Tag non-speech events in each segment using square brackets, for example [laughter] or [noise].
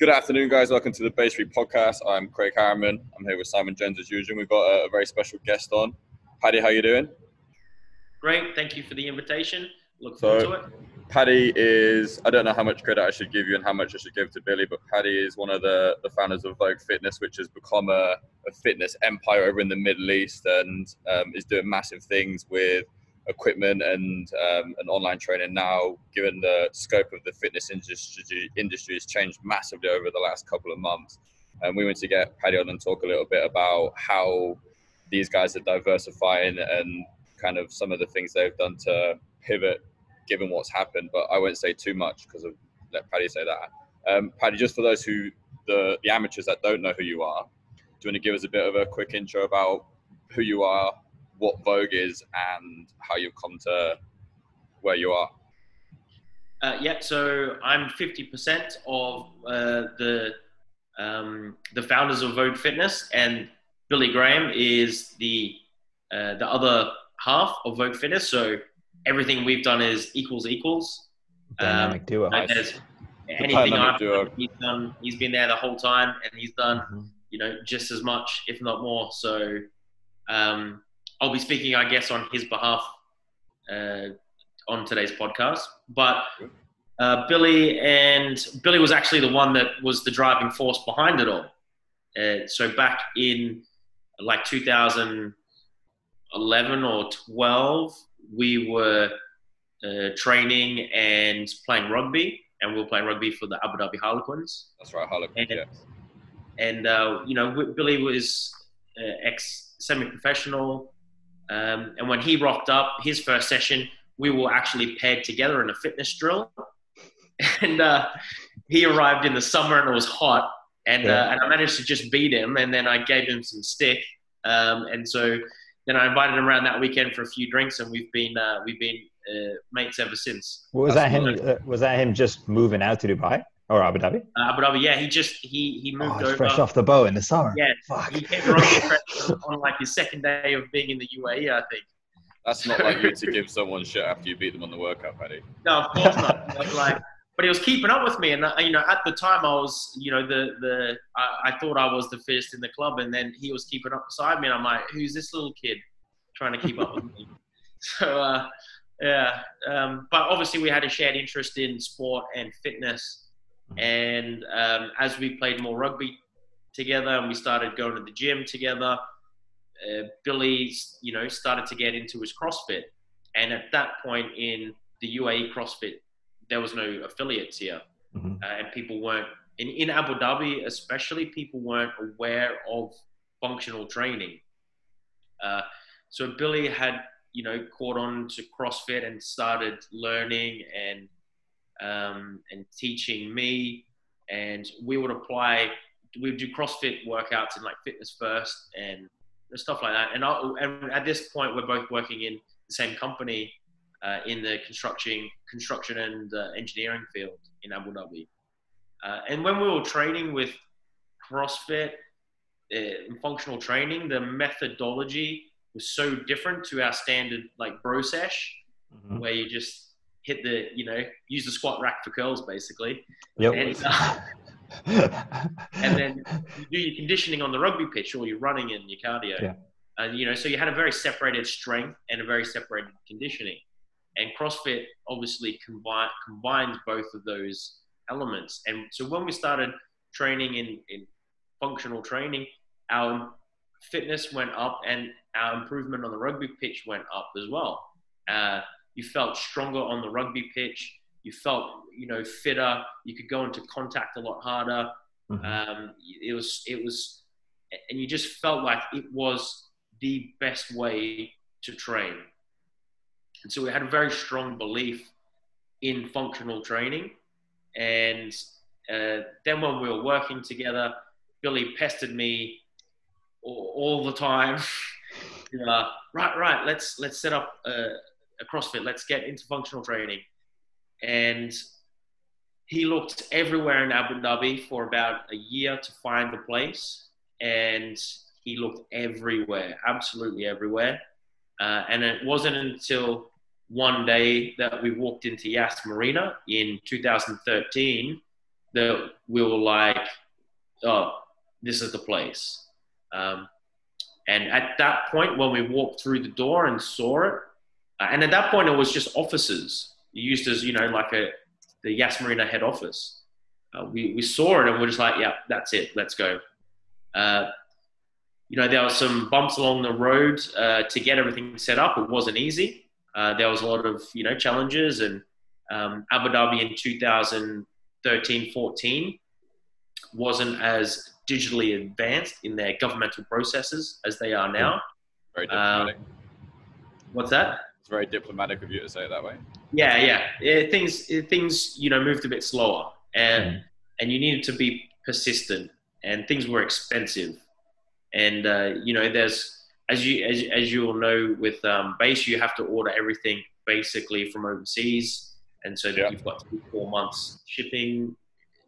Good afternoon, guys. Welcome to the Base Three Podcast. I'm Craig Harriman. I'm here with Simon Jones as usual. We've got a, a very special guest on. Paddy, how you doing? Great. Thank you for the invitation. Look forward So- to it. Paddy is, I don't know how much credit I should give you and how much I should give to Billy, but Paddy is one of the, the founders of Vogue Fitness, which has become a, a fitness empire over in the Middle East and um, is doing massive things with equipment and um, online training now, given the scope of the fitness industry, industry has changed massively over the last couple of months. And we want to get Paddy on and talk a little bit about how these guys are diversifying and kind of some of the things they've done to pivot given what's happened. But I won't say too much because of let Paddy say that. Um, Paddy, just for those who the, the amateurs that don't know who you are, do you want to give us a bit of a quick intro about who you are, what Vogue is, and how you've come to where you are? Uh, yeah, so I'm 50% of uh, the um, the founders of Vogue Fitness, and Billy Graham is the uh, the other half of Vogue Fitness. So everything we've done is equals equals. Dynamic duo. Like Nice. there's anything dynamic I've duo. done, he's done. He's been there the whole time, and he's done Mhm. you know, just as much, if not more. So um, I'll be speaking, I guess, on his behalf uh, on today's podcast. But uh, Billy and Billy was actually the one that was the driving force behind it all. Uh, so back in like 2011 or 12, we were uh, training and playing rugby, and we were playing rugby for the Abu Dhabi Harlequins That's right, Harlequin. And- Yeah. and uh, you know Billy was uh, ex semi-professional, um, and when he rocked up his first session, we were actually paired together in a fitness drill, [laughs] and uh, he arrived in the summer and it was hot, and Yeah. uh, and I managed to just beat him, and then I gave him some stick, um, and so then I invited him around that weekend for a few drinks, and we've been uh, we've been uh, mates ever since. What was that him? Uh, was that him just moving out to Dubai or Abu Dhabi? Uh, Abu Dhabi, yeah, he just he he Oh, moved it's over. fresh off the boat in the summer. Yeah, Fuck. He came around on, [laughs] on like his second day of being in the UAE, I think. That's not like you to give someone shit after you beat them on the workout, Paddy. No, of course not. Like, like, but he was keeping up with me, and uh, you know, at the time I was, you know, the the I, I thought I was the first in the club, and then he was keeping up beside me, and I'm like, who's this little kid trying to keep up with me? [laughs] So uh, yeah, um, but obviously we had a shared interest in sport and fitness, and um, as we played more rugby together, and we started going to the gym together. Uh, Billy, you know, started to get into his CrossFit, and at that point in the UAE CrossFit, there was no affiliates here, Mhm. uh, and people weren't in, in Abu Dhabi, especially people weren't aware of functional training. Uh, so Billy had, you know, caught on to CrossFit and started learning and um, and teaching me, and we would apply. We would do CrossFit workouts in like Fitness First and stuff like that. And, I, and at this point, we're both working in the same company uh, in the construction, construction and uh, engineering field in Abu Dhabi. Uh, and when we were training with CrossFit uh, functional training, the methodology was so different to our standard like bro sesh, Mhm. where you just hit the, you know, use the squat rack for curls basically. Yep. And, uh, [laughs] and then you do your conditioning on the rugby pitch or your running and your cardio. Yeah. Uh, you know, so you had a very separated strength and a very separated conditioning. And CrossFit obviously combine, combines both of those elements. And so when we started training in, in functional training, our fitness went up and our improvement on the rugby pitch went up as well. Uh, you felt stronger on the rugby pitch. You felt, you know, fitter. You could go into contact a lot harder. Mhm. Um, it was, it was, and you just felt like it was the best way to train. And so we had a very strong belief in functional training. And uh, then when we were working together, Billy pestered me all, all the time. [laughs] uh, right, right, let's let's set up a CrossFit. Let's get into functional training. And he looked everywhere in Abu Dhabi for about a year to find the place, and he looked everywhere, absolutely everywhere. Uh, and it wasn't until one day that we walked into Yas Marina in 2013 that we were like, oh, this is the place. Um, and at that point, when we walked through the door and saw it, and at that point, it was just offices used as, you know, like a the Yas Marina head office. Uh, we, we saw it and we're just like, yeah, that's it, let's go. Uh, you know, there were some bumps along the road uh, to get everything set up. It wasn't easy. Uh, there was a lot of, you know, challenges and um, Abu Dhabi in 2013, 14 wasn't as digitally advanced in their governmental processes as they are now. Very. Um, what's that? Very diplomatic of you to say it that way. Yeah, yeah. It, things it, things you know moved a bit slower, and Mm. and you needed to be persistent, and things were expensive, and uh, you know there's as you as, as you all know with um, base you have to order everything basically from overseas, and so Yeah. you've got three, four months shipping.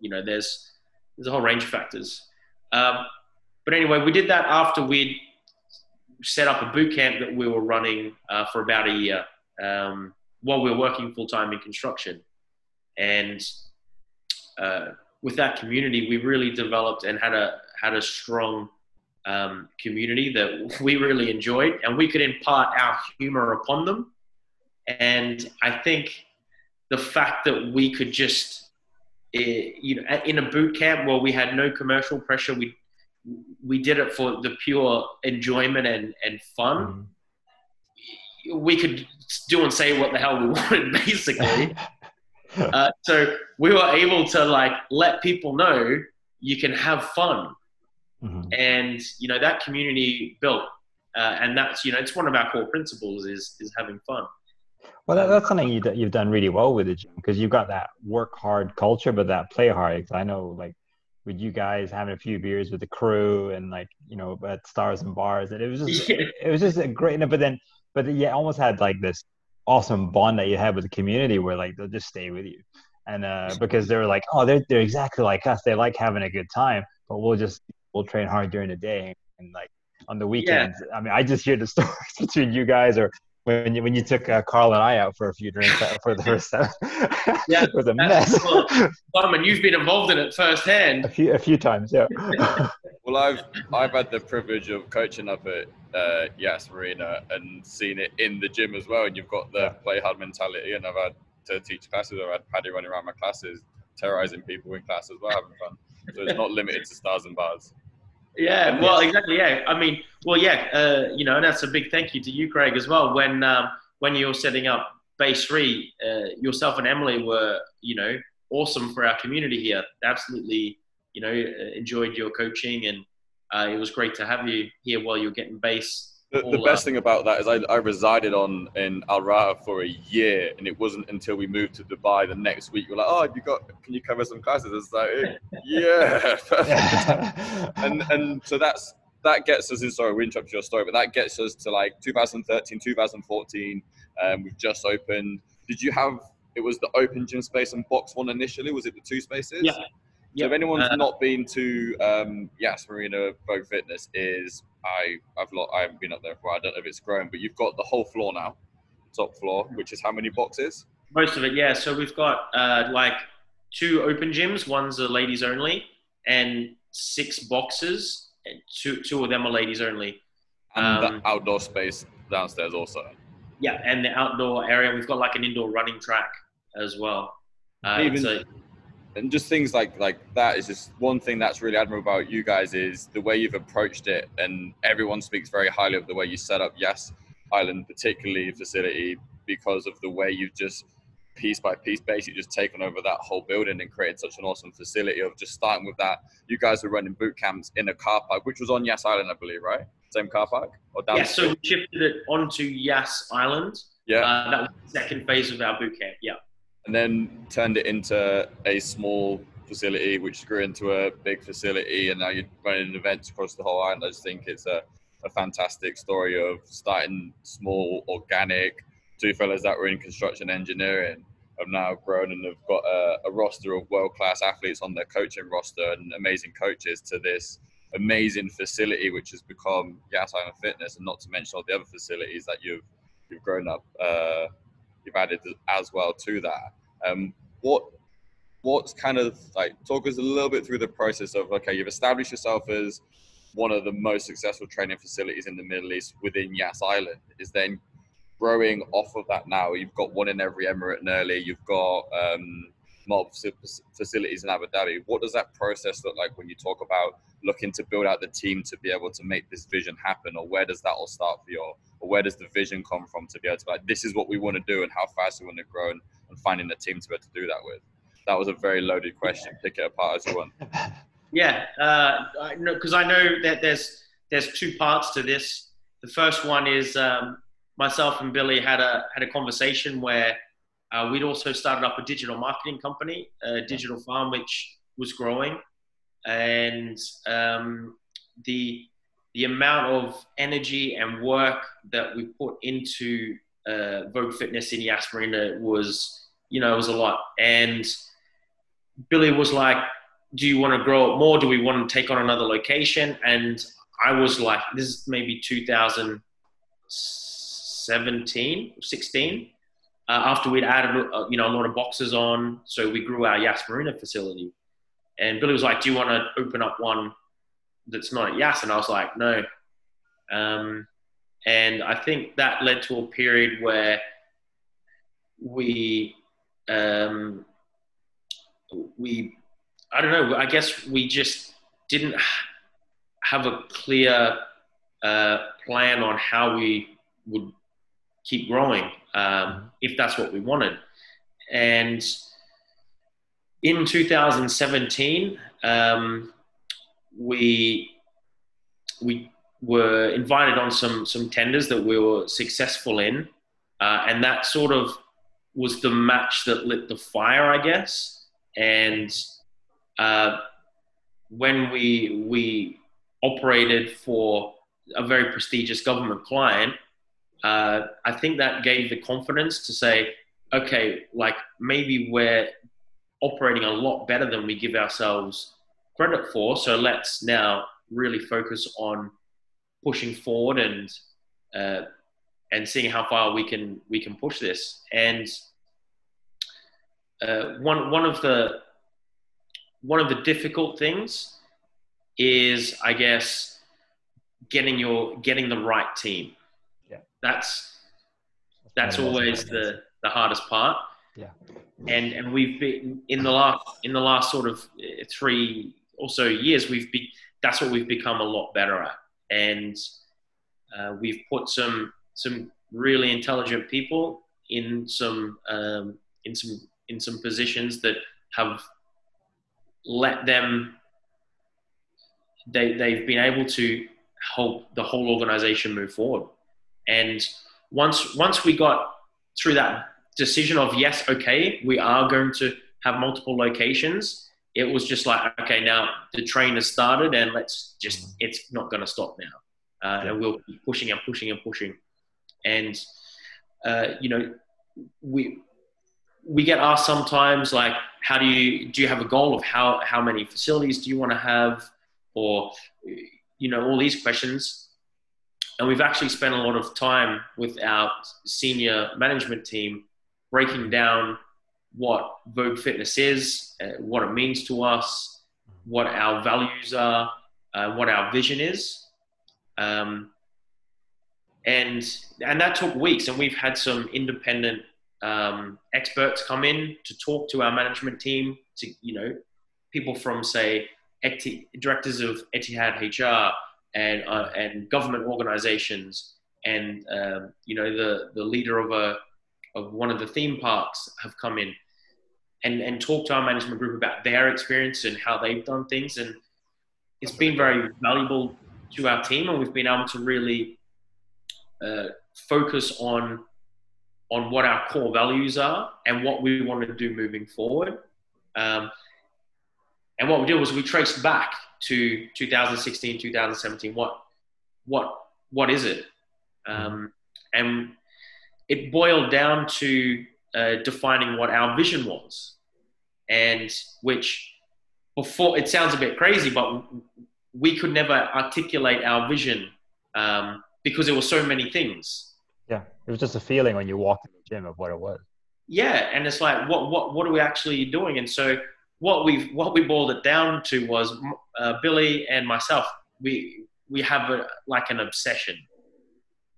You know there's there's a whole range of factors. Um, but anyway, we did that after we'd set up a boot camp that we were running uh, for about a year um, while we were working full time in construction. And uh, with that community, we really developed and had a had a strong um, community that [laughs] we really enjoyed, and we could impart our humor upon them. And I think the fact that we could just eh, you know in a boot camp where we had no commercial pressure, we we did it for the pure enjoyment and, and fun. We could do and say what the hell we [laughs] wanted, basically. [laughs] uh, so we were able to like let people know you can have fun, Mhm. and you know that community built, uh, and that's you know it's one of our core principles is is having fun. Well, that, that's something you, you've done really well with the gym because you've got that work hard culture, but that play hard. 'Cause I know, like, with you guys having a few beers with the crew and like, you know, at stars and bars, and it was just, Yeah. it was just a great. But then, but you almost had like this awesome bond that you had with the community where like they'll just stay with you, and uh, because they're like, oh, they're they're exactly like us. They like having a good time, but we'll just we'll train hard during the day and like on the weekends. I mean, I just hear the [laughs] stories between you guys or when you when you took uh, Carl and I out for a few drinks for the first time. Yeah, [laughs] it was a mess. cool. Simon, you've been involved in it a firsthand. few a few times, yeah. [laughs] Well, I've I've had the privilege of coaching up at uh, Yas Marina and seen it in the gym as well. And you've got the play hard mentality, and I've had to teach classes. I've had Paddy running around my classes, terrorizing people in class as well, having fun. So it's not [laughs] limited to stars and bars. Yeah, well, exactly. Yeah, I mean, well, yeah, uh, you know, and that's a big thank you to you, Craig, as well. When um, when you were setting up Base Three, uh, yourself and Emily were, you know, awesome for our community here. Absolutely, you know, uh, enjoyed your coaching, and uh, it was great to have you here while you're getting base. The, the best thing about that is I, I resided on in Al Raha for a year, and it wasn't until we moved to Dubai the next week. You're like, oh, you got? Can you cover some classes? It's like, eh, yeah, [laughs] and and so that's that gets us in. Sorry, we interrupted your story, but that gets us to like 2013, 2014. Um, we've just opened. Did you have? It was the open gym space and box one initially. Was it the two spaces? Yeah. So Yeah. if anyone's Uh, not been to um, Yas Marina Vogue Fitness, is I I've lo- I haven't been up there for. I don't know if it's grown, but you've got the whole floor now, top floor, which is how many boxes? Most of it, yeah. So we've got uh, like two open gyms. One's a ladies only, and six boxes. And two two of them are ladies only. And Um, the outdoor space downstairs also. Yeah, and the outdoor area. We've got like an indoor running track as well. Uh, Even- a, and just things like like that is just one thing that's really admirable about you guys is the way you've approached it and everyone speaks very highly of the way you set up Yas Island particularly facility because of the way you've just piece by piece basically just taken over that whole building and created such an awesome facility of just starting with that you guys were running boot camps in a car park which was on Yas Island i believe right same car park or down yeah, so we shifted it onto Yas Island. yeah Uh, that was the second phase of our boot camp. Yeah. And then turned it into a small facility, which grew into a big facility, and now you're running events across the whole island. I just think it's a, a fantastic story of starting small, organic. Two fellas that were in construction engineering have now grown and have got a, a roster of world-class athletes on their coaching roster and amazing coaches to this amazing facility, which has become Yas Island Fitness, and not to mention all the other facilities that you've you've grown up. Uh, you've added as well to that. Um, what what's kind of like talk us a little bit through the process of okay, you've established yourself as one of the most successful training facilities in the Middle East within Yas Island. Is then growing off of that now. You've got one in every emirate and nearly. You've got um, multiple facilities in Abu Dhabi. What does that process look like when you talk about looking to build out the team to be able to make this vision happen, or where does that all start for you, or where does the vision come from to be able to like this is what we want to do and how fast we want to grow and, and finding the team to be able to do that with? That was a very loaded question. Pick it apart as you want. [laughs] Yeah, because uh, I, I know that there's there's two parts to this. The first one is um, myself and Billy had a had a conversation where uh, we'd also started up a digital marketing company, a digital farm, which was growing, and um, the the amount of energy and work that we put into uh, Vogue Fitness in Yas Marina was, you know, it was a lot. And Billy was like, "Do you want to grow it more? Do we want to take on another location?" And I was like, "This is maybe 2017, 16." Uh, after we'd added uh, you know a lot of boxes on, so we grew our Yas Marina facility. And Billy was like, "Do you want to open up one that's not at Yas?" And I was like, "No." Um, and I think that led to a period where we um, we I don't know. I guess we just didn't have a clear uh, plan on how we would keep growing um, if that's what we wanted. And in 2017, um, we we were invited on some some tenders that we were successful in, uh, and that sort of was the match that lit the fire, I guess. And uh, when we we operated for a very prestigious government client, uh, I think that gave the confidence to say, okay, like maybe we're operating a lot better than we give ourselves credit for. So let's now really focus on pushing forward and uh, and seeing how far we can we can push this. And uh, one one of the one of the difficult things is, I guess, getting your getting the right team that's that's always the the hardest part. Yeah. And and we've been in the last in the last sort of uh, three or so years we've been that's what we've become a lot better at and uh, we've put some some really intelligent people in some um, in some in some positions that have let them they they've been able to help the whole organization move forward and once once we got through that decision of yes, okay, we are going to have multiple locations, it was just like okay, now the train has started, and let's just mm-hmm. it's not going to stop now, uh, and we'll keep pushing and pushing and pushing, and uh, you know we we get asked sometimes like how do you do you have a goal of how how many facilities do you want to have? Or you know all these questions and we've actually spent a lot of time with our senior management team breaking down what Vogue Fitness is, uh, what it means to us, what our values are, uh, what our vision is. Um, and, and that took weeks, and we've had some independent um, experts come in to talk to our management team, to, you know, people from, say, directors of Etihad HR, and uh, and government organizations and um, you know the the leader of a of one of the theme parks have come in and and talked to our management group about their experience and how they've done things. And it's been very valuable to our team and we've been able to really uh, focus on on what our core values are and what we want to do moving forward. Um, and what we did was we traced back to 2016, 2017. What, what, what is it? Um, and it boiled down to uh, defining what our vision was, and which before it sounds a bit crazy, but we could never articulate our vision um, because there were so many things. Yeah, it was just a feeling when you walked in the gym of what it was. yeah, and it's like, what what what are we actually doing? And so what we what we boiled it down to was uh, Billy and myself. We we have a, like an obsession,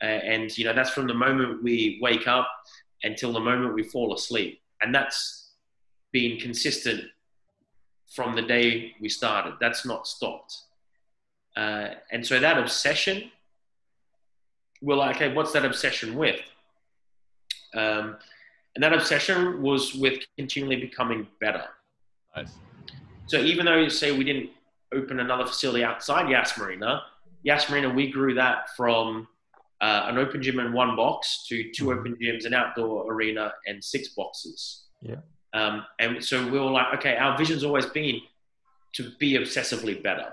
uh, and you know that's from the moment we wake up until the moment we fall asleep, and that's been consistent from the day we started. That's not stopped. Uh, and so that obsession, we're like, okay, what's that obsession with? Um, and that obsession was with continually becoming better. Nice. So even though, you say, we didn't open another facility outside Yas Marina, Yas Marina, we grew that from uh, an open gym in one box to two open gyms, an outdoor arena, and six boxes. Yeah. Um, and so we were like, okay, our vision's always been to be obsessively better.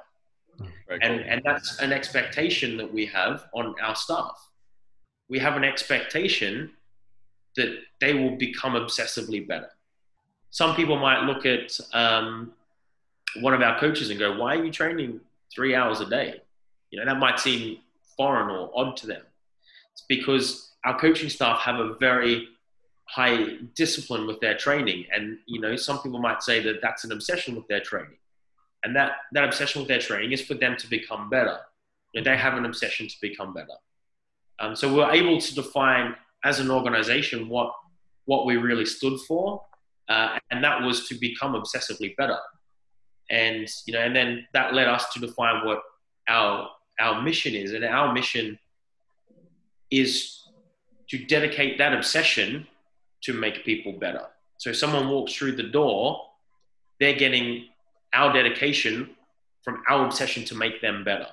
Very And, cool. and that's an expectation that we have on our staff. We have an expectation that they will become obsessively better. Some people might look at um, one of our coaches and go, Why are you training three hours a day? You know, that might seem foreign or odd to them. It's because our coaching staff have a very high discipline with their training. And, you know, some people might say that that's an obsession with their training. And that, that obsession with their training is for them to become better. You know, they have an obsession to become better. Um, so we're able to define as an organization what, what we really stood for. Uh, and that was to become obsessively better. And, you know, and then that led us to define what our, our mission is. And our mission is to dedicate that obsession to make people better. So if someone walks through the door, they're getting our dedication from our obsession to make them better.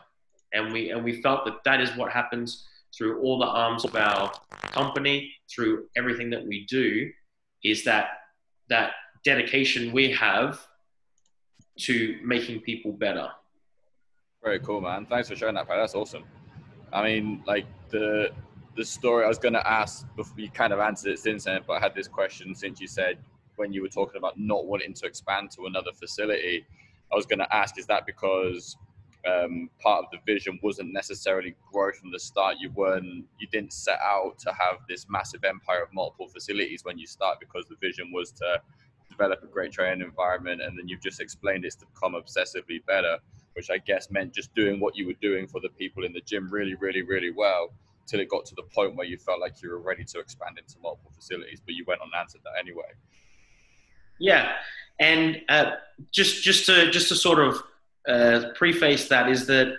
And we and we felt that that is what happens through all the arms of our company, through everything that we do, is that that dedication we have to making people better. Very cool, man. Thanks for sharing that. That's awesome. I mean, like the the story I was going to ask before you kind of answered it since then, but I had this question since you said when you were talking about not wanting to expand to another facility. I was going to ask, is that because um, part of the vision wasn't necessarily growth from the start? You weren't, you didn't set out to have this massive empire of multiple facilities when you start because the vision was to develop a great training environment, and then you've just explained it's to become obsessively better, which I guess meant just doing what you were doing for the people in the gym really, really, really well till it got to the point where you felt like you were ready to expand into multiple facilities, but you went on and answered that anyway. Yeah, and uh, just just to just to sort of uh, preface that is that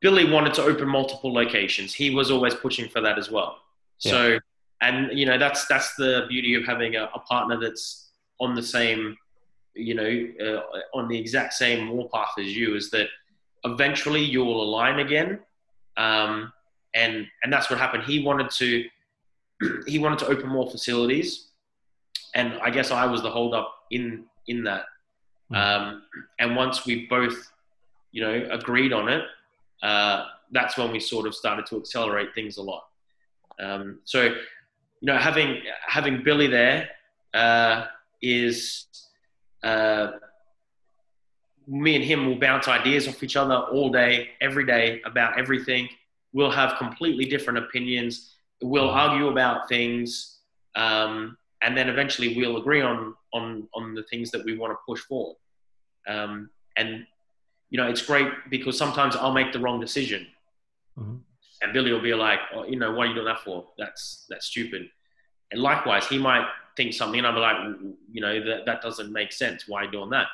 Billy wanted to open multiple locations. He was always pushing for that as well. So, and you know that's that's the beauty of having a, a partner that's on the same, you know, uh, on the exact same warpath as you. Is that eventually you will align again, um, and and that's what happened. He wanted to [clears throat] he wanted to open more facilities and I guess I was the holdup in in that. Um, and once we both, you know, agreed on it, uh, that's when we sort of started to accelerate things a lot. Um, so, you know, having having Billy there uh, is uh, me and him will bounce ideas off each other all day, every day about everything. We'll have completely different opinions. We'll argue about things. Um, and then eventually we'll agree on on on the things that we want to push forward. Um, and you know, it's great because sometimes I'll make the wrong decision, Mhm. and Billy will be like, oh, you know, what are you doing that for? That's that's stupid. And likewise, he might think something, and I'll be like, you know, that that doesn't make sense. Why are you doing that?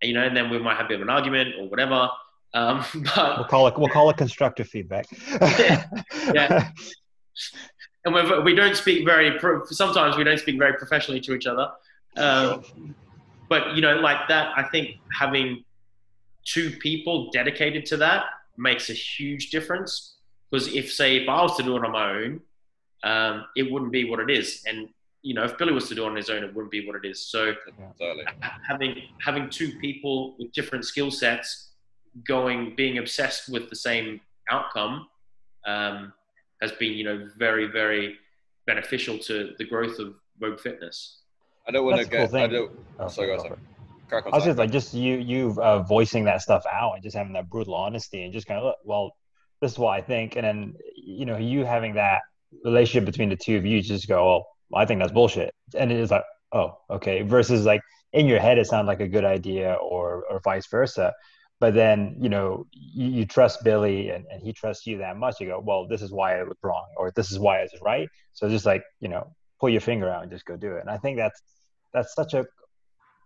And, you know, and then we might have a bit of an argument or whatever. Um, [laughs] but We'll call it we'll call it constructive feedback. [laughs] Yeah. and we're, we don't speak very pro- sometimes we don't speak very professionally to each other um, but you know like that i think having two people dedicated to that makes a huge difference because if say if i was to do it on my own um, it wouldn't be what it is and you know if billy was to do it on his own it wouldn't be what it is so Totally. having having two people with different skill sets going being obsessed with the same outcome um, has been you know very very beneficial to the growth of Vogue Fitness. I don't want to a cool get. I don't. Oh, sorry, go go on. Crack on. I was sorry. just like, just you, you uh, voicing that stuff out and just having that brutal honesty and just kind of, look, well, this is what I think. And then, you know, you having that relationship between the two of you, just go, well, I think that's bullshit. And it is like, oh, okay. Versus like in your head, it sounds like a good idea or, or vice versa. But then, you know, you, you trust Billy and, and he trusts you that much. You go, well, this is why it was wrong or this is why I was right. So just like, you know, pull your finger out and just go do it. And I think that's, that's such a,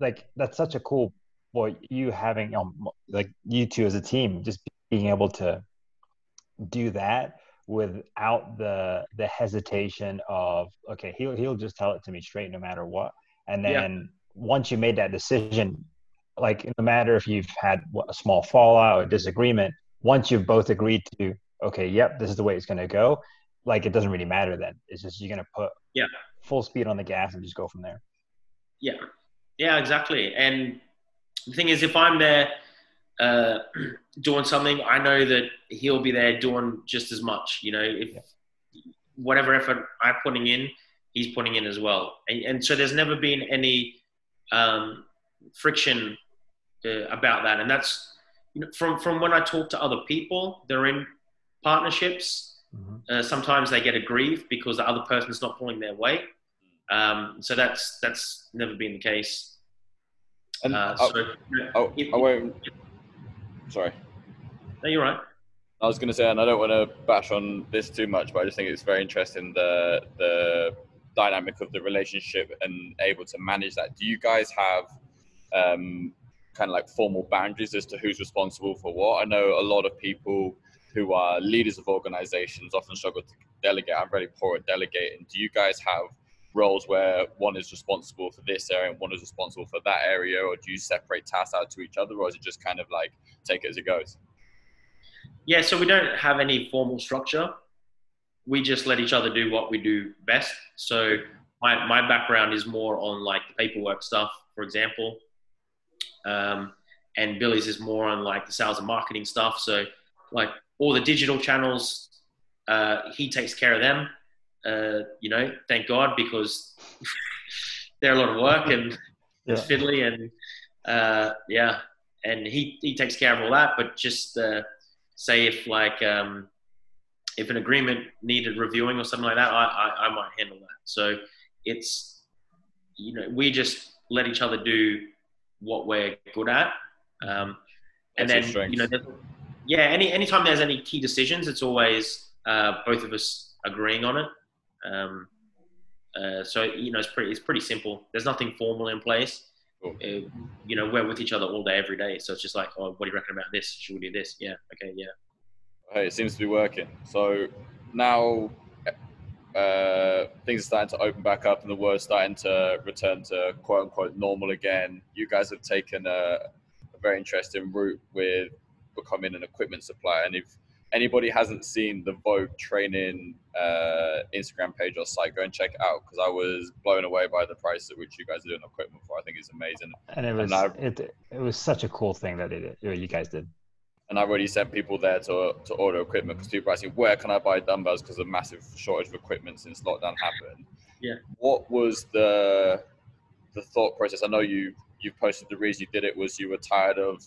like, that's such a cool, boy, you having, um, like you two as a team, just being able to do that without the the hesitation of okay he'll he'll just tell it to me straight no matter what and then yeah. once you made that decision like no matter if you've had a small fallout or disagreement once you've both agreed to okay yep this is the way it's going to go like it doesn't really matter then it's just you're to put yeah full speed on the gas and just go from there yeah yeah exactly and the thing is if i'm there uh, [clears throat] doing something, I know that he'll be there doing just as much. You know, if yeah. whatever effort I'm putting in, he's putting in as well. And, and so there's never been any um, friction uh, about that. And that's you know, from from when I talk to other people, they're in partnerships. Mm-hmm. Uh, sometimes they get aggrieved because the other person's not pulling their weight. Um, so that's that's never been the case. And uh, so, I, I, I won't Sorry. No, you're right. I was going to say, and I don't want to bash on this too much, but I just think it's very interesting the the dynamic of the relationship and able to manage that. Do you guys have um, kind of like formal boundaries as to who's responsible for what? I know a lot of people who are leaders of organizations often struggle to delegate. I'm very poor at delegating. Do you guys have roles where one is responsible for this area and one is responsible for that area, or do you separate tasks out to each other, or is it just kind of like take it as it goes? Yeah, so we don't have any formal structure. We just let each other do what we do best. So my, my background is more on like the paperwork stuff, for example. Um, and Billy's is more on like the sales and marketing stuff. So like all the digital channels, uh, he takes care of them. Uh, you know, thank God because [laughs] they're a lot of work and yeah. it's [laughs] fiddly and uh, yeah, and he he takes care of all that. But just uh, say if like um, if an agreement needed reviewing or something like that, I, I, I might handle that. So it's you know we just let each other do what we're good at, um, and That's then you know yeah any anytime there's any key decisions, it's always uh, both of us agreeing on it. Um, uh, so you know, it's pretty it's pretty simple. There's nothing formal in place. Cool. Uh, you know, we're with each other all day, every day. So it's just like, oh, what do you reckon about this? Should we do this? Yeah. Okay. Yeah. Hey, it seems to be working. So now uh, things are starting to open back up, and the world's starting to return to quote unquote normal again. You guys have taken a, a very interesting route with becoming an equipment supplier, and if anybody hasn't seen the Vogue training uh, Instagram page or site, go and check it out because I was blown away by the price at which you guys are doing equipment for. I think it's amazing. And it was and it, it was such a cool thing that it, you guys did. And I've already sent people there to, to order equipment because people are asking, where can I buy dumbbells because of massive shortage of equipment since lockdown happened. Yeah. What was the the thought process? I know you you've posted the reason you did it was you were tired of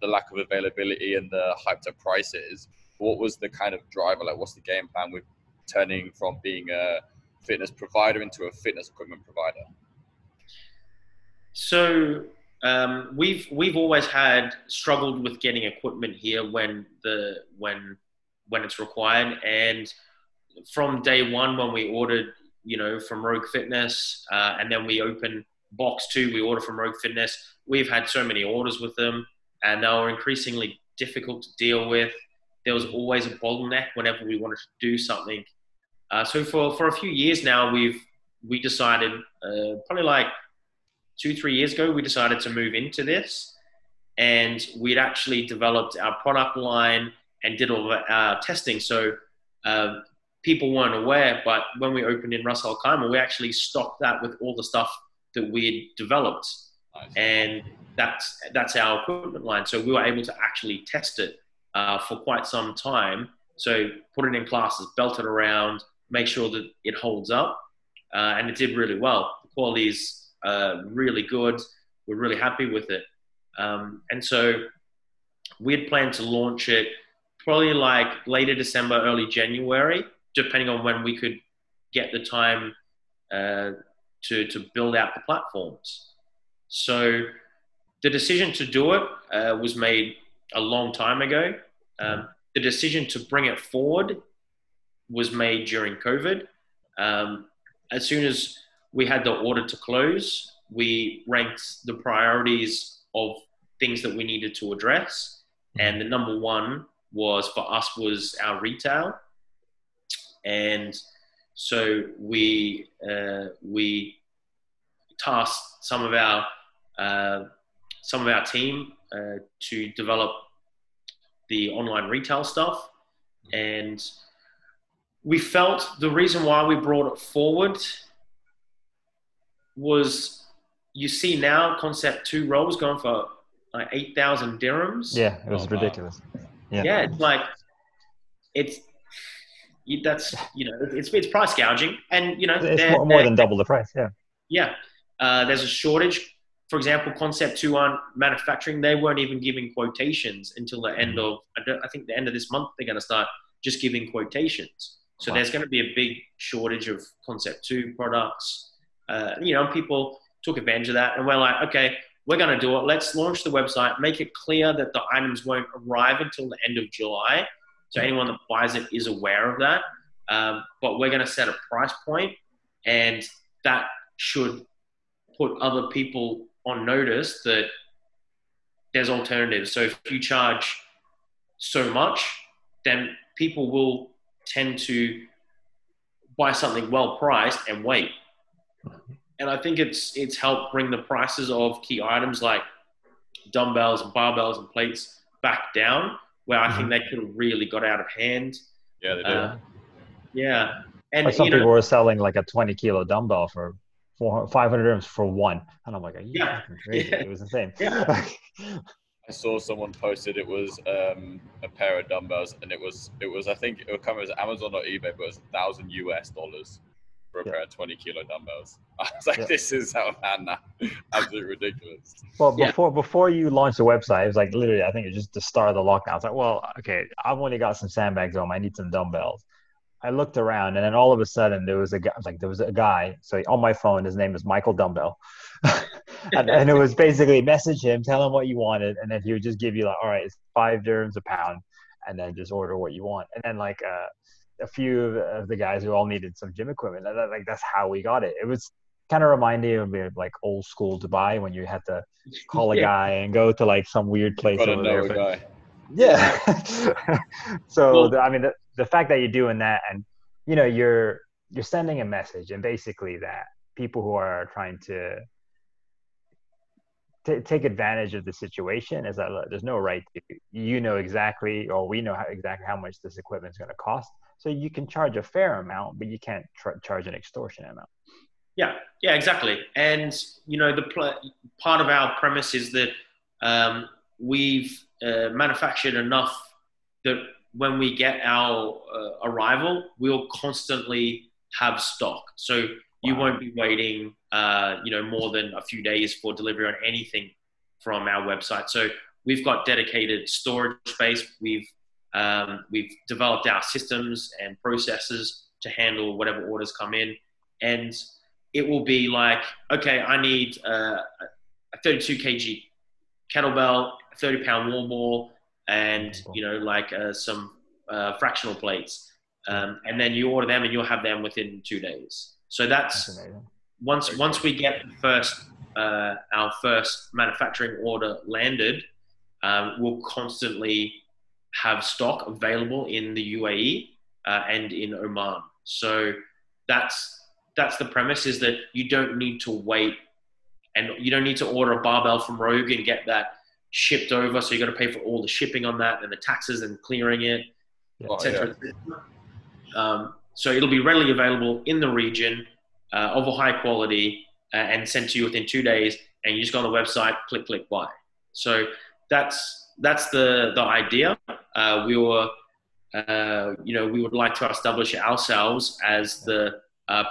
the lack of availability and the hyped up prices what was the kind of driver? Like, what's the game plan with turning from being a fitness provider into a fitness equipment provider? So um, we've we've always had struggled with getting equipment here when the when when it's required, and from day one when we ordered, you know, from Rogue Fitness, uh, and then we opened box two, we order from Rogue Fitness. We've had so many orders with them, and they were increasingly difficult to deal with there was always a bottleneck whenever we wanted to do something. Uh, so for, for a few years now, we've we decided uh, probably like two three years ago we decided to move into this, and we'd actually developed our product line and did all our testing. So uh, people weren't aware, but when we opened in Ras Al we actually stocked that with all the stuff that we had developed, nice. and that's that's our equipment line. So we were able to actually test it uh, for quite some time. So put it in classes, belt it around, make sure that it holds up, uh, and it did really well. The quality is uh, really good. We're really happy with it, um, and so we had planned to launch it probably like later December, early January, depending on when we could get the time uh, to to build out the platforms. So the decision to do it uh, was made a long time ago. Um, the decision to bring it forward was made during COVID. Um, as soon as we had the order to close, we ranked the priorities of things that we needed to address, and the number one was for us was our retail, and so we uh, we tasked some of our uh, some of our team uh, to develop the online retail stuff, and we felt the reason why we brought it forward was you see now concept two rolls going for like 8,000 dirhams. Yeah, it was Oh, wow. ridiculous. Yeah. Yeah, it's like, it's, you- that's, you know, it's, it's price gouging. And, you know, It's they're- more, they're- than double the price. Yeah. yeah. Uh, there's a shortage. For example, Concept 2 on manufacturing, they weren't even giving quotations until the end of, I, think the end of this month, they're going to start just giving quotations. So Wow. there's going to be a big shortage of Concept 2 products. Uh, you know, people took advantage of that. And we're like, okay, we're going to do it. Let's launch the website, make it clear that the items won't arrive until the end of July. So anyone that buys it is aware of that. Um, but we're going to set a price point, and that should put other people on notice that there's alternatives. So if you charge so much, then people will tend to buy something well priced and wait. And I think it's it's helped bring the prices of key items like dumbbells and barbells and plates back down, where I think they could have really got out of hand. Yeah, they do. Uh, yeah, and Like some you know, people were selling like a 20 kilo dumbbell for 400, 500 dirhams for one. And I'm like, are you Yeah. crazy? Yeah. [laughs] It was insane. Yeah. [laughs] I saw someone posted it was um, a pair of dumbbells, and it was it was I think it would come as Amazon or eBay, but it was a thousand US dollars for a Yeah. pair of twenty kilo dumbbells. [laughs] I was like, Yeah. this is how man now, [laughs] absolutely ridiculous. Well, Yeah. before before you launched the website, it was like literally, I think it was just the start of the lockdown. I was like, well, okay, I've only got some sandbags home. I need some dumbbells. I looked around, and then all of a sudden, there was a guy. Like there was a guy. So on my phone, his name is Michael Dumbbell, [laughs] and, and it was basically message him, tell him what you wanted, and then he would just give you like, all right, it's five dirhams a pound, and then just order what you want. And then like uh, a few of- the guys who all needed some gym equipment, like that's how we got it. It was kind of reminding me of like old school Dubai when you had to call a [laughs] Yeah. guy and go to like some weird place over there. but- guy. yeah. [laughs] so Well- the, I mean, the, the fact that you're doing that, and you know, you're you're sending a message, and basically that people who are trying to t- take advantage of the situation is that look, there's no right to. You know exactly, or we know how, exactly how much this equipment is going to cost. So you can charge a fair amount, but you can't tr- charge an extortion amount. Yeah, yeah, exactly. And you know, the pl- part of our premise is that um, we've uh, manufactured enough that when we get our uh, arrival, we'll constantly have stock. So you Wow. won't be waiting, uh, you know, more than a few days for delivery on anything from our website. So we've got dedicated storage space. We've um, we've developed our systems and processes to handle whatever orders come in, and it will be like, okay, I need uh, a 32 kg kettlebell, 30 pound wall ball, and you know, like uh, some uh, fractional plates. Um, and then you order them, and you'll have them within two days. So That's that's once once we get the first uh, our first manufacturing order landed, um, we'll constantly have stock available in the UAE uh, and in Oman. So that's that's the premise is that you don't need to wait and you don't need to order a barbell from Rogue and get that shipped over. So you got to pay for all the shipping on that and the taxes and clearing it Oh, etc. Um, so it'll be readily available in the region uh, of a high quality uh, and sent to you within two days. And you just go on the website, click, click, buy. So that's that's the the idea. Uh, we were, uh, you know, we would like to establish ourselves as the uh,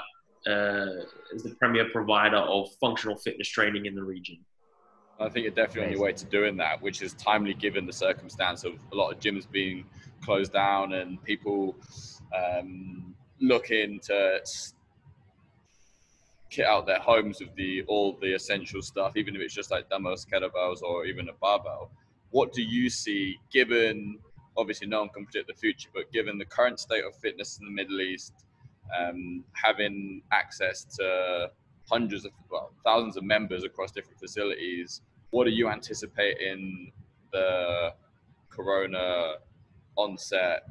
uh, as the premier provider of functional fitness training in the region. I think you're definitely on your way to doing that, which is timely given the circumstance of a lot of gyms being closed down and people um, looking to kit out their homes with the all the essential stuff, even if it's just like dumbbells, kettlebells, or even a barbell. What do you see, given obviously no one can predict the future, but given the current state of fitness in the Middle East, um, having access to hundreds of well, thousands of members across different facilities, what are you anticipating the Corona onset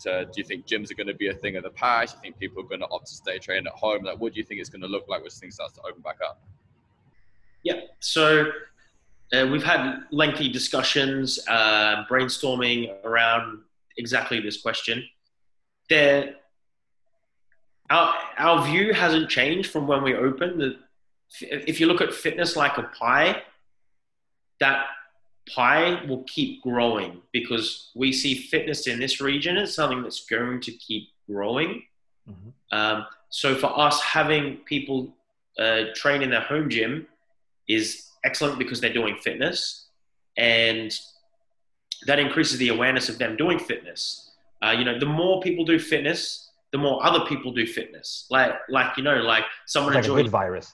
To, do you think gyms are going to be a thing of the past? Do you think people are going to opt to stay training at home? Like, what do you think it's going to look like when things start to open back up? Yeah. So uh, we've had lengthy discussions, uh, brainstorming around exactly this question. There, our, our view hasn't changed from when we opened. The, if you look at fitness like a pie, that pie will keep growing because we see fitness in this region as something that's going to keep growing. Mm-hmm. Um, so for us, having people uh, train in their home gym is excellent because they're doing fitness, and that increases the awareness of them doing fitness. Uh, you know, the more people do fitness, the more other people do fitness. Like, like you know, like someone like enjoys virus.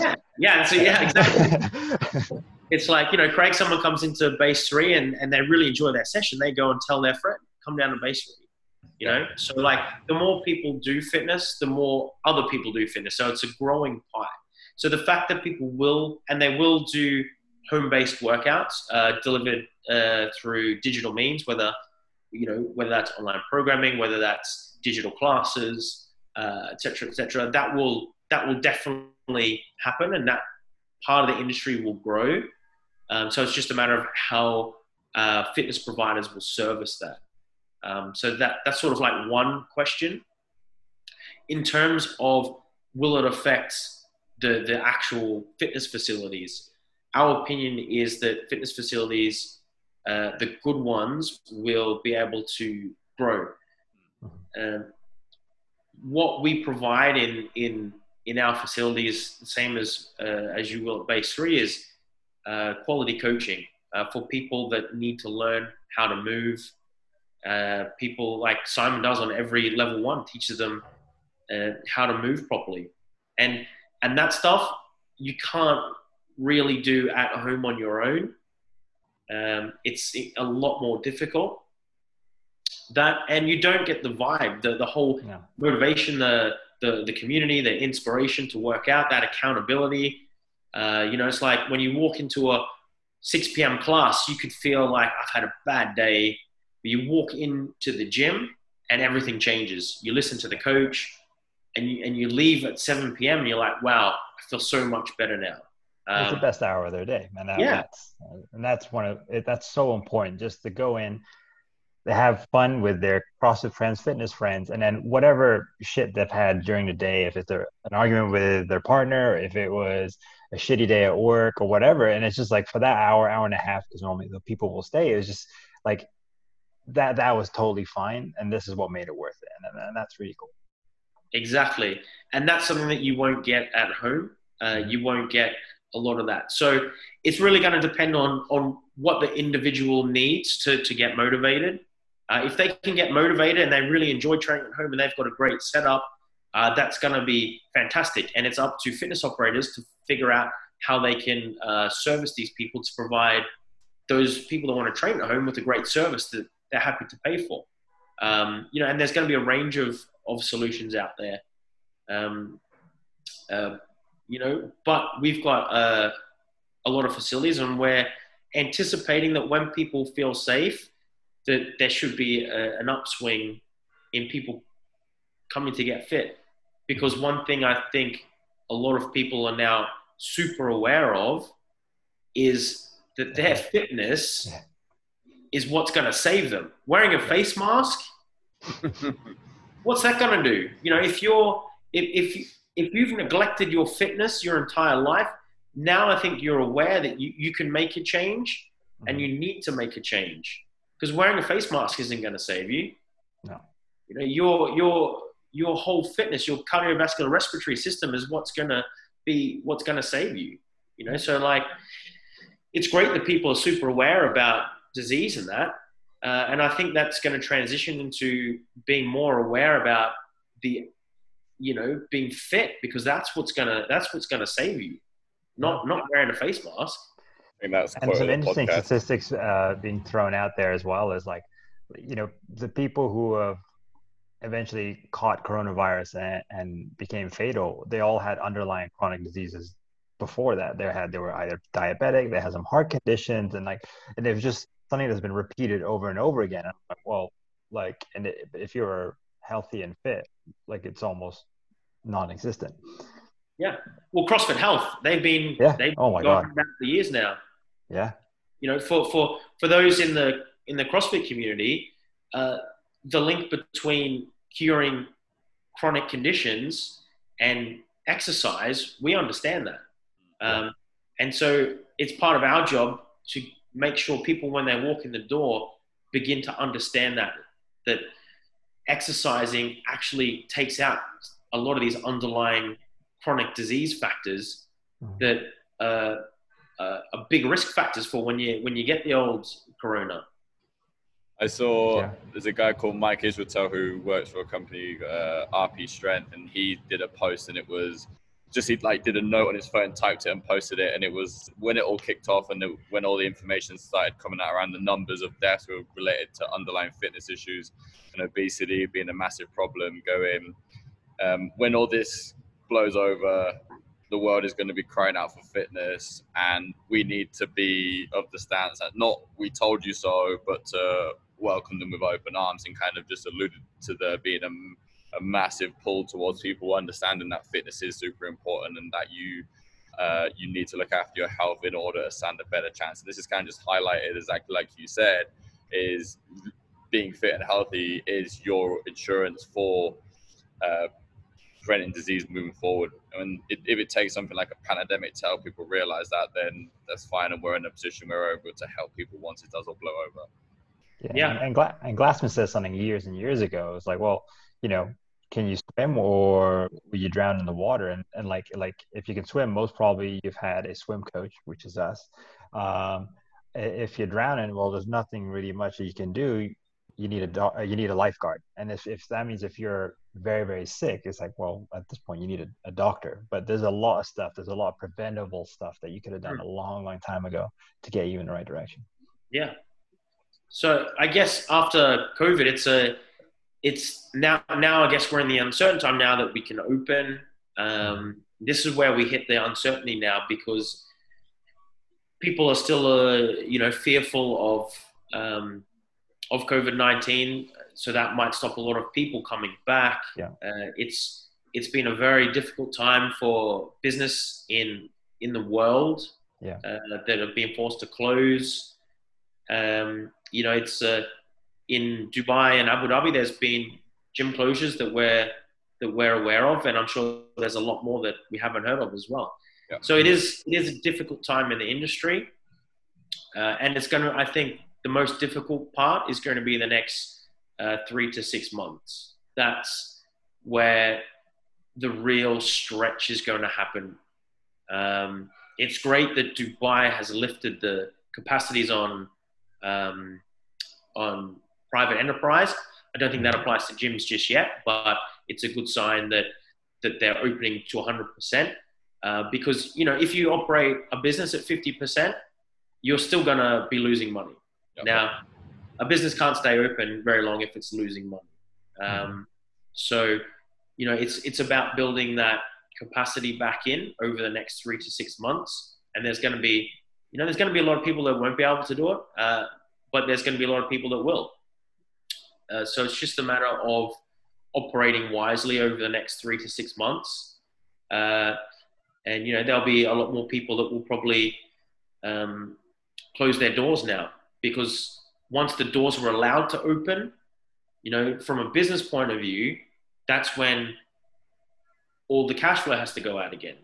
Yeah, yeah. So yeah, [laughs] exactly. it's like, you know, Craig, someone comes into Base Three and, and they really enjoy their session. They go and tell their friend, come down to Base Three. You know, so like the more people do fitness, the more other people do fitness. So it's a growing pie. So the fact that people will, and they will do home-based workouts uh, delivered uh, through digital means, whether you know whether that's online programming, whether that's digital classes, etc., uh, etc. Et that will that will definitely happen, and that part of the industry will grow. Um, so it's just a matter of how uh, fitness providers will service that. Um, so that that's sort of like one question. In terms of will it affect the the actual fitness facilities? Our opinion is that fitness facilities, uh, the good ones, will be able to grow. Um, what we provide in in in our facilities, the same as uh, as you will at Base Three, is uh, quality coaching uh, for people that need to learn how to move. Uh, people like Simon does on every level one teaches them uh, how to move properly, and and that stuff you can't really do at home on your own. Um, it's a lot more difficult. That and you don't get the vibe, the the whole yeah. motivation, the the the community, the inspiration to work out, that accountability uh, you know, it's like when you walk into a 6 p.m. class, you could feel like I've had a bad day. But you walk into the gym and everything changes. You listen to the coach and you, and you leave at 7 p.m. and you're like, wow, I feel so much better now. Um, it's the um, best hour of their day, and that, yeah. that's and that's one of it, that's so important just to go in, to have fun with their CrossFit friends, fitness friends, and then whatever shit they've had during the day, if it's a, an argument with their partner, if it was a shitty day at work or whatever. And it's just like for that hour, hour and a half, because normally the people will stay, it's just like that that was totally fine. And this is what made it worth it. And, and that's really cool. Exactly. And that's something that you won't get at home. Uh, you won't get a lot of that. So it's really going to depend on on what the individual needs to to get motivated. Uh, if they can get motivated and they really enjoy training at home and they've got a great setup, uh, that's going to be fantastic. And it's up to fitness operators to figure out how they can uh, service these people to provide those people that want to train at home with a great service that they're happy to pay for. Um, you know, and there's going to be a range of, of solutions out there. Um, uh, you know, but we've got uh, a lot of facilities and we're anticipating that when people feel safe, that there should be a, an upswing in people coming to get fit. Because one thing I think a lot of people are now super aware of is that their fitness is what's going to save them. Wearing a face mask, [laughs] what's that going to do? You know, if you're if if if you've neglected your fitness your entire life, now I think you're aware that you, you can make a change and mm-hmm. you need to make a change because wearing a face mask isn't going to save you. No. You know, your your your whole fitness, your cardiovascular respiratory system is what's going to be what's going to save you. You know, so like it's great that people are super aware about disease and that. Uh, and I think that's going to transition into being more aware about the you know, being fit because that's what's gonna that's what's gonna save you, not not wearing a face mask. I think that's and some quote of the interesting podcast. statistics uh, being thrown out there as well is like you know the people who have eventually caught coronavirus and, and became fatal they all had underlying chronic diseases before that they had they were either diabetic they had some heart conditions and like and it was just something that's been repeated over and over again I'm like, well like and it, if you're healthy and fit like it's almost non-existent Yeah. Well, CrossFit Health, they've been Yeah. they've Oh my God. for years now. yeah You know, for for for those in the in the CrossFit community, uh, the link between curing chronic conditions and exercise, we understand that, um, and so it's part of our job to make sure people, when they walk in the door, begin to understand that that exercising actually takes out a lot of these underlying chronic disease factors Mhm. that uh, uh, are big risk factors for when you when you get the old corona. I saw Yeah. there's a guy called Mike Israetel who works for a company, uh, RP Strength, and he did a post, and it was just he like did a note on his phone, typed it, and posted it, and it was when it all kicked off, and when all the information started coming out around the numbers of deaths were related to underlying fitness issues and obesity being a massive problem. Going um, when all this blows over, the world is going to be crying out for fitness, and we need to be of the stance that not we told you so, but to welcome them with open arms and kind of just alluded to there being a, a massive pull towards people understanding that fitness is super important and that you uh, you need to look after your health in order to stand a better chance. And This is kind of just highlighted exactly like you said, is being fit and healthy is your insurance for uh, preventing disease moving forward. And it, if it takes something like a pandemic to help people realize that, then that's fine, and we're in a position where we're able to help people once it does all blow over. Yeah, Yeah. And, and, Gla- and Glassman says something years and years ago. It's like, well, you know, can you swim or will you drown in the water? And and like like if you can swim, most probably you've had a swim coach, which is us. Um, if you're drowning, well, there's nothing really much that you can do. You need a uh, you need a lifeguard, and if if that means if you're very very sick, it's like, well, at this point you need a, a doctor. But there's a lot of stuff. There's a lot of preventable stuff that you could have done a long long time ago to get you in the right direction. Yeah. So I guess after COVID, it's a, it's now now I guess we're in the uncertain time now that we can open. Um, this is where we hit the uncertainty now because people are still, uh, you know, fearful of um, of COVID nineteen. So that might stop a lot of people coming back. Yeah. Uh, it's it's been a very difficult time for business in in the world. Yeah. Uh, that have been forced to close. Um, you know, it's uh, in Dubai and Abu Dhabi. There's been gym closures that we're that we're aware of, and I'm sure there's a lot more that we haven't heard of as well. Yeah. So it is it is a difficult time in the industry, uh, and it's going to. I think the most difficult part is going to be the next uh, three to six months. That's where the real stretch is going to happen. Um, it's great that Dubai has lifted the capacities on um, on private enterprise. I don't think that applies to gyms just yet, but it's a good sign that that they're opening to 100%. Uh, because you know, if you operate a business at 50%, you're still gonna be losing money. Yeah. Now, a business can't stay open very long if it's losing money. Um, so, you know, it's it's about building that capacity back in over the next three to six months. And there's going to be, you know, there's going to be a lot of people that won't be able to do it, uh, but there's going to be a lot of people that will. Uh, so it's just a matter of operating wisely over the next three to six months. Uh, and, you know, there'll be a lot more people that will probably um, close their doors now because once the doors were allowed to open, you know, from a business point of view, that's when all the cash flow has to go out again.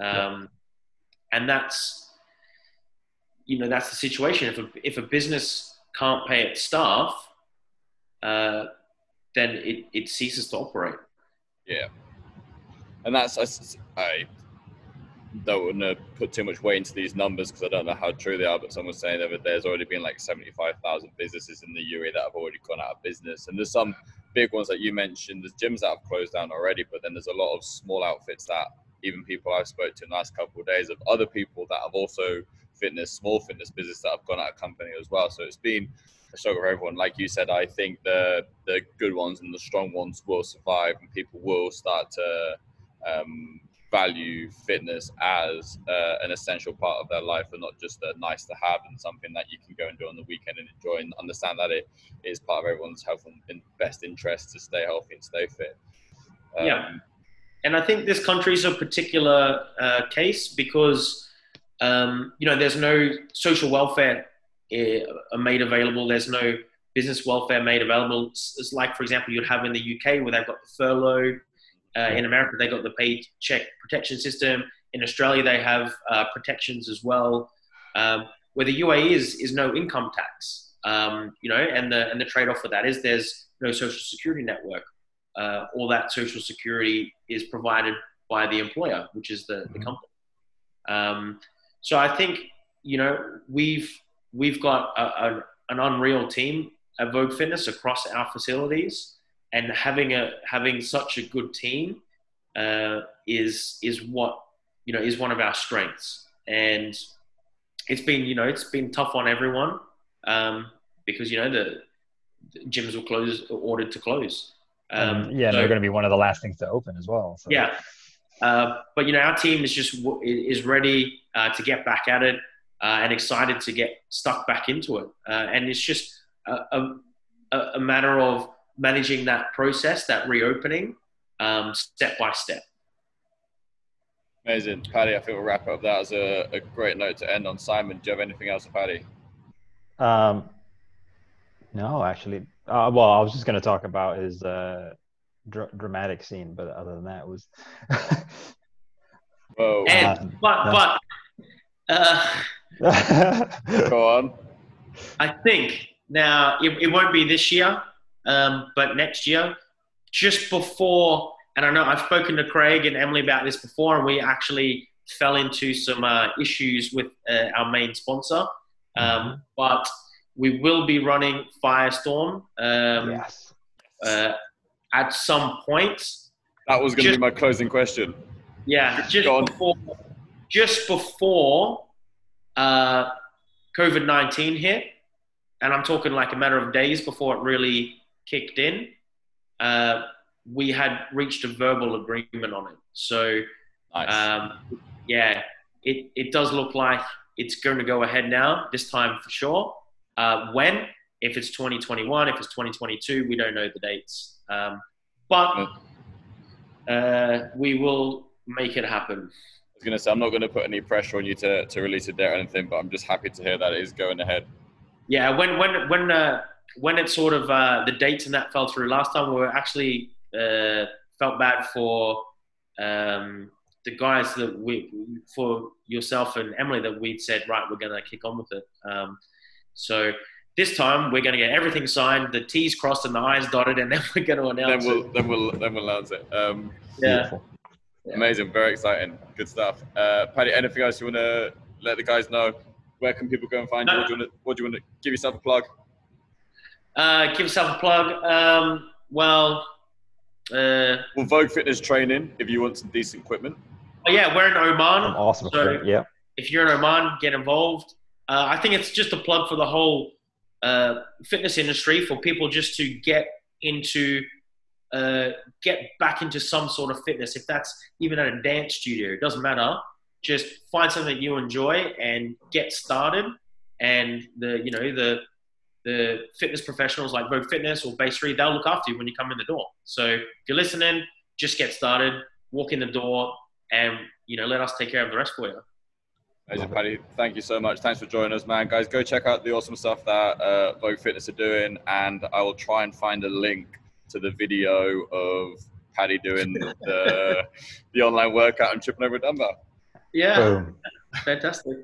Um, and that's, you know, that's the situation. If a, if a business can't pay its staff, uh, then it, it ceases to operate. Yeah, and that's I, I don't want to put too much weight into these numbers because I don't know how true they are. But someone's saying that there's already been like seventy-five thousand businesses in the UAE that have already gone out of business, and there's some big ones that you mentioned, there's gyms that have closed down already, but then there's a lot of small outfits that even people I've spoke to in the last couple of days of other people that have also fitness, small fitness business that have gone out of company as well. So it's been a struggle for everyone. Like you said, I think the the good ones and the strong ones will survive, and people will start to um, value fitness as uh, an essential part of their life and not just a nice to have and something that you can go and do on the weekend and enjoy and understand that it is part of everyone's health and best interest to stay healthy and stay fit. Um, yeah. And I think this country is a particular uh, case because, um, you know, there's no social welfare uh, made available. There's no business welfare made available. It's like, for example, you'd have in the UK where they've got the furlough uh, in America, they've got the paycheck protection system. In Australia, they have uh, protections as well. Um, where the UAE is is no income tax, um, you know, and the and the trade off for that is there's no social security network. Uh, all that social security is provided by the employer, which is the, the mm-hmm. company. Um, so I think you know we've we've got a, a, an unreal team at Vogue Fitness across our facilities and having a having such a good team uh, is is what you know is one of our strengths. And it's been you know it's been tough on everyone um, because you know the, the, gyms were close ordered to close. Um, yeah so, they're going to be one of the last things to open as well so. yeah. Uh, but you know our team is just is ready uh, to get back at it uh, and excited to get stuck back into it uh, and it's just a, a, a matter of managing that process, that reopening, um, step by step. Amazing. Paddy, I think we'll wrap up that as a, a, great note to end on. Simon, do you have anything else for Paddy? Um, no, actually. Uh, well, I was just going to talk about his uh, dr- dramatic scene, but other than that, it was. [laughs] Whoa. And, uh, but, no. but, uh, [laughs] go on. I think now it, it won't be this year, um, but next year, just before, and I know I've spoken to Craig and Emily about this before, and we actually fell into some uh, issues with uh, our main sponsor. Um, mm-hmm. but we will be running Firestorm um, yes. uh, at some point. That was going to be my closing question. Yeah, just before, just before uh, COVID nineteen hit, and I'm talking like a matter of days before it really kicked in, uh, we had reached a verbal agreement on it. So, nice. um, yeah, it, it does look like it's going to go ahead now, this time for sure. Uh, when? If it's 2021, if it's 2022, we don't know the dates. Um, but uh, we will make it happen. I was going to say, I'm not going to put any pressure on you to, to release a date or anything, but I'm just happy to hear that it is going ahead. Yeah, when when when uh, when it sort of uh, the dates and that fell through last time, we were actually uh, felt bad for um, the guys that we for yourself and Emily that we'd said right, we're going to kick on with it. Um, so this time we're going to get everything signed, the T's crossed and the I's dotted, and then [laughs] we're going to announce then we'll, it. Then we'll then we'll announce it. Um, yeah. Yeah. Amazing, very exciting, good stuff. Uh, Paddy, anything else you want to let the guys know? Where can people go and find no. you? What do you, want to, what do you want to give yourself a plug? Uh, give yourself a plug. Um, well, uh, well, Vogue Fitness Training. If you want some decent equipment. Oh yeah, we're in Oman. Some awesome so Yeah. If you're in Oman, get involved. Uh, I think it's just a plug for the whole uh, fitness industry for people just to get into uh, get back into some sort of fitness. If that's even at a dance studio, it doesn't matter. Just find something that you enjoy and get started. And the you know the the fitness professionals like Vogue Fitness or Base 3, they'll look after you when you come in the door. So if you're listening, just get started, walk in the door, and you know let us take care of the rest for you. Amazing, Paddy. Thank you so much. Thanks for joining us, man. Guys, go check out the awesome stuff that uh, Vogue Fitness are doing, and I will try and find a link to the video of Paddy doing the the [laughs] online workout and tripping over a dumbbell. Yeah, Boom. fantastic.